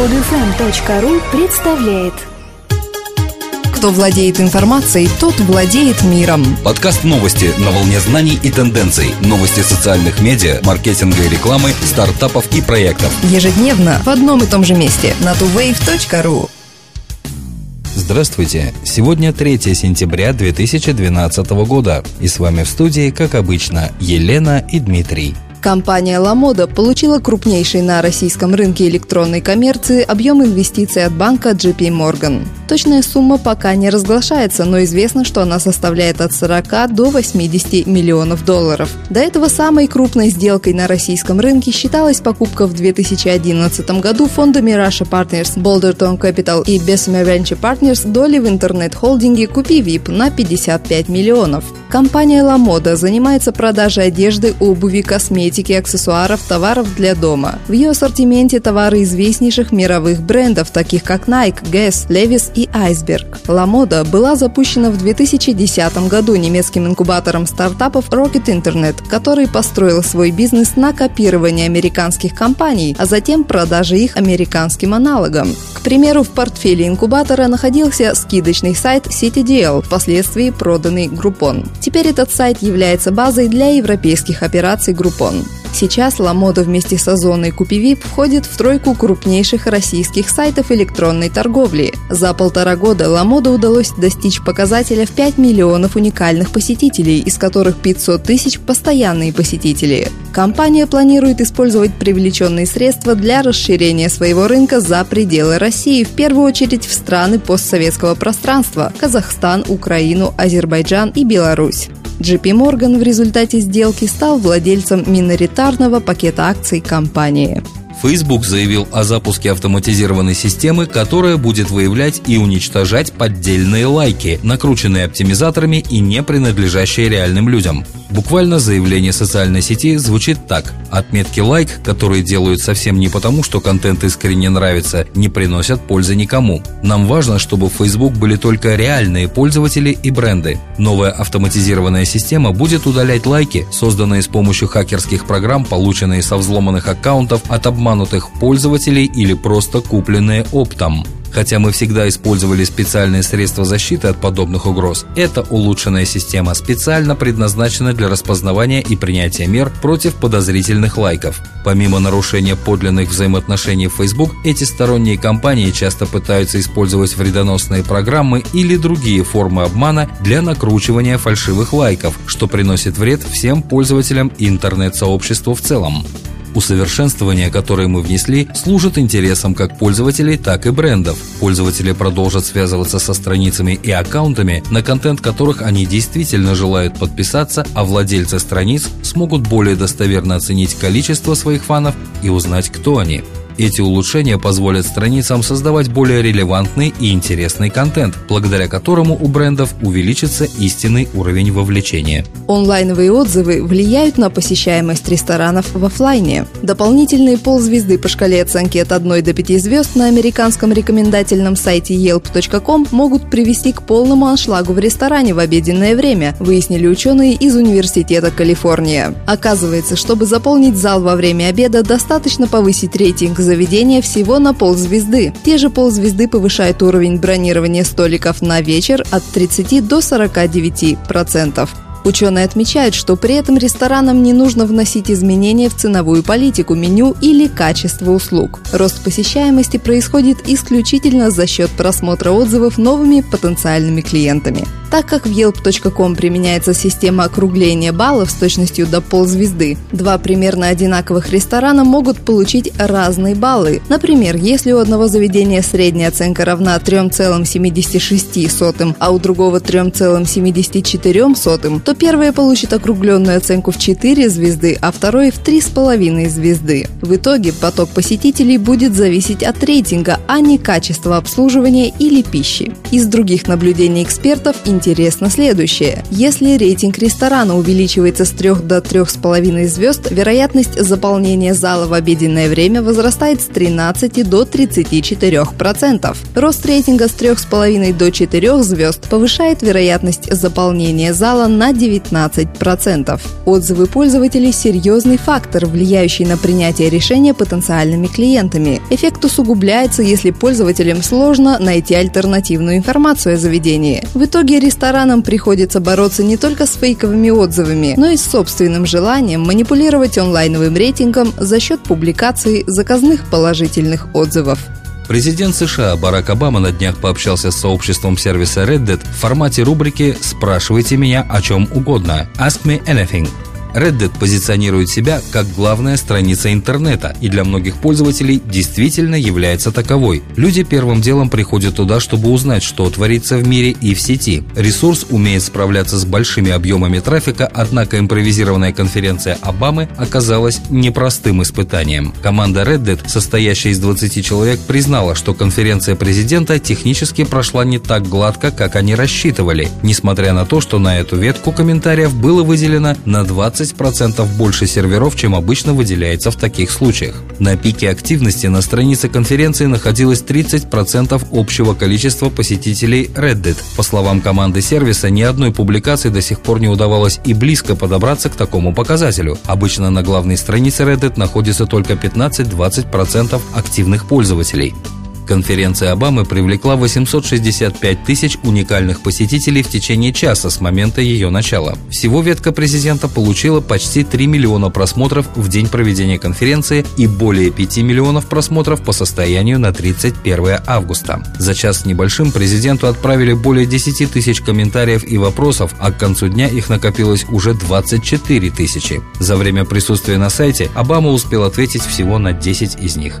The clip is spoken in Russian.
Podfm.ru представляет Кто владеет информацией, тот владеет миром. Подкаст новости на волне знаний и тенденций. Новости социальных медиа, маркетинга и рекламы, стартапов и проектов. Ежедневно в одном и том же месте на tuwave.ru. Здравствуйте! Сегодня 3 сентября 2012 года. И с вами в студии, как обычно, Елена и Дмитрий. Компания «Ламода» получила крупнейший на российском рынке электронной коммерции объем инвестиций от банка JP Morgan. Точная сумма пока не разглашается, но известно, что она составляет от 40 до 80 миллионов долларов. До этого самой крупной сделкой на российском рынке считалась покупка в 2011 году фондами Russia Partners, Boulderton Capital и Bessemer Venture Partners доли в интернет-холдинге Купи VIP на 55 миллионов. Компания «Ламода» занимается продажей одежды, обуви, косметики, аксессуаров, товаров для дома. В ее ассортименте товары известнейших мировых брендов, таких как Nike, Guess, Levi's и Iceberg. «Ламода» была запущена в 2010 году немецким инкубатором стартапов Rocket Internet, который построил свой бизнес на копировании американских компаний, а затем продаже их американским аналогам. К примеру, в портфеле инкубатора находился скидочный сайт CityDeal, впоследствии проданный Groupon. Теперь этот сайт является базой для европейских операций Groupon. Сейчас Ламода вместе с Озоной Купивип входит в тройку крупнейших российских сайтов электронной торговли. За полтора года Ламода удалось достичь показателя в 5 миллионов уникальных посетителей, из которых 500 тысяч – постоянные посетители. Компания планирует использовать привлеченные средства для расширения своего рынка за пределы России, в первую очередь в страны постсоветского пространства – Казахстан, Украину, Азербайджан и Беларусь. JP Morgan в результате сделки стал владельцем миноритарного пакета акций компании. Facebook заявил о запуске автоматизированной системы, которая будет выявлять и уничтожать поддельные лайки, накрученные оптимизаторами и не принадлежащие реальным людям. Буквально заявление социальной сети звучит так. Отметки лайк, которые делают совсем не потому, что контент искренне нравится, не приносят пользы никому. Нам важно, чтобы в Facebook были только реальные пользователи и бренды. Новая автоматизированная система будет удалять лайки, созданные с помощью хакерских программ, полученные со взломанных аккаунтов от обманутых пользователей или просто купленные оптом. Хотя мы всегда использовали специальные средства защиты от подобных угроз, эта улучшенная система специально предназначена для распознавания и принятия мер против подозрительных лайков. Помимо нарушения подлинных взаимоотношений в Facebook, эти сторонние компании часто пытаются использовать вредоносные программы или другие формы обмана для накручивания фальшивых лайков, что приносит вред всем пользователям и интернет-сообществу в целом. Усовершенствования, которые мы внесли, служат интересам как пользователей, так и брендов. Пользователи продолжат связываться со страницами и аккаунтами, на контент которых они действительно желают подписаться, а владельцы страниц смогут более достоверно оценить количество своих фанов и узнать, кто они. Эти улучшения позволят страницам создавать более релевантный и интересный контент, благодаря которому у брендов увеличится истинный уровень вовлечения. Онлайновые отзывы влияют на посещаемость ресторанов в офлайне. Дополнительные ползвезды по шкале оценки от 1 до 5 звезд на американском рекомендательном сайте yelp.com могут привести к полному аншлагу в ресторане в обеденное время, выяснили ученые из Университета Калифорния. Оказывается, чтобы заполнить зал во время обеда, достаточно повысить рейтинг заведения всего на ползвезды. Те же ползвезды повышают уровень бронирования столиков на вечер от 30 до 49%. процентов. Ученые отмечают, что при этом ресторанам не нужно вносить изменения в ценовую политику меню или качество услуг. Рост посещаемости происходит исключительно за счет просмотра отзывов новыми потенциальными клиентами. Так как в Yelp.com применяется система округления баллов с точностью до ползвезды, два примерно одинаковых ресторана могут получить разные баллы. Например, если у одного заведения средняя оценка равна 3,76, а у другого 3,74, то первое получит округленную оценку в 4 звезды, а второе в 3,5 звезды. В итоге поток посетителей будет зависеть от рейтинга, а не качества обслуживания или пищи. Из других наблюдений экспертов интересно следующее. Если рейтинг ресторана увеличивается с 3 до 3,5 звезд, вероятность заполнения зала в обеденное время возрастает с 13 до 34%. Рост рейтинга с 3,5 до 4 звезд повышает вероятность заполнения зала на 19%. Отзывы пользователей – серьезный фактор, влияющий на принятие решения потенциальными клиентами. Эффект усугубляется, если пользователям сложно найти альтернативную информацию о заведении. В итоге ресторанам приходится бороться не только с фейковыми отзывами, но и с собственным желанием манипулировать онлайновым рейтингом за счет публикации заказных положительных отзывов. Президент США Барак Обама на днях пообщался с сообществом сервиса Reddit в формате рубрики «Спрашивайте меня о чем угодно» «Ask me anything», Reddit позиционирует себя как главная страница интернета и для многих пользователей действительно является таковой. Люди первым делом приходят туда, чтобы узнать, что творится в мире и в сети. Ресурс умеет справляться с большими объемами трафика, однако импровизированная конференция Обамы оказалась непростым испытанием. Команда Reddit, состоящая из 20 человек, признала, что конференция президента технически прошла не так гладко, как они рассчитывали, несмотря на то, что на эту ветку комментариев было выделено на 20 20% больше серверов, чем обычно выделяется в таких случаях. На пике активности на странице конференции находилось 30% общего количества посетителей Reddit. По словам команды сервиса, ни одной публикации до сих пор не удавалось и близко подобраться к такому показателю. Обычно на главной странице Reddit находится только 15-20% активных пользователей. Конференция Обамы привлекла 865 тысяч уникальных посетителей в течение часа с момента ее начала. Всего ветка президента получила почти 3 миллиона просмотров в день проведения конференции и более 5 миллионов просмотров по состоянию на 31 августа. За час с небольшим президенту отправили более 10 тысяч комментариев и вопросов, а к концу дня их накопилось уже 24 тысячи. За время присутствия на сайте Обама успел ответить всего на 10 из них.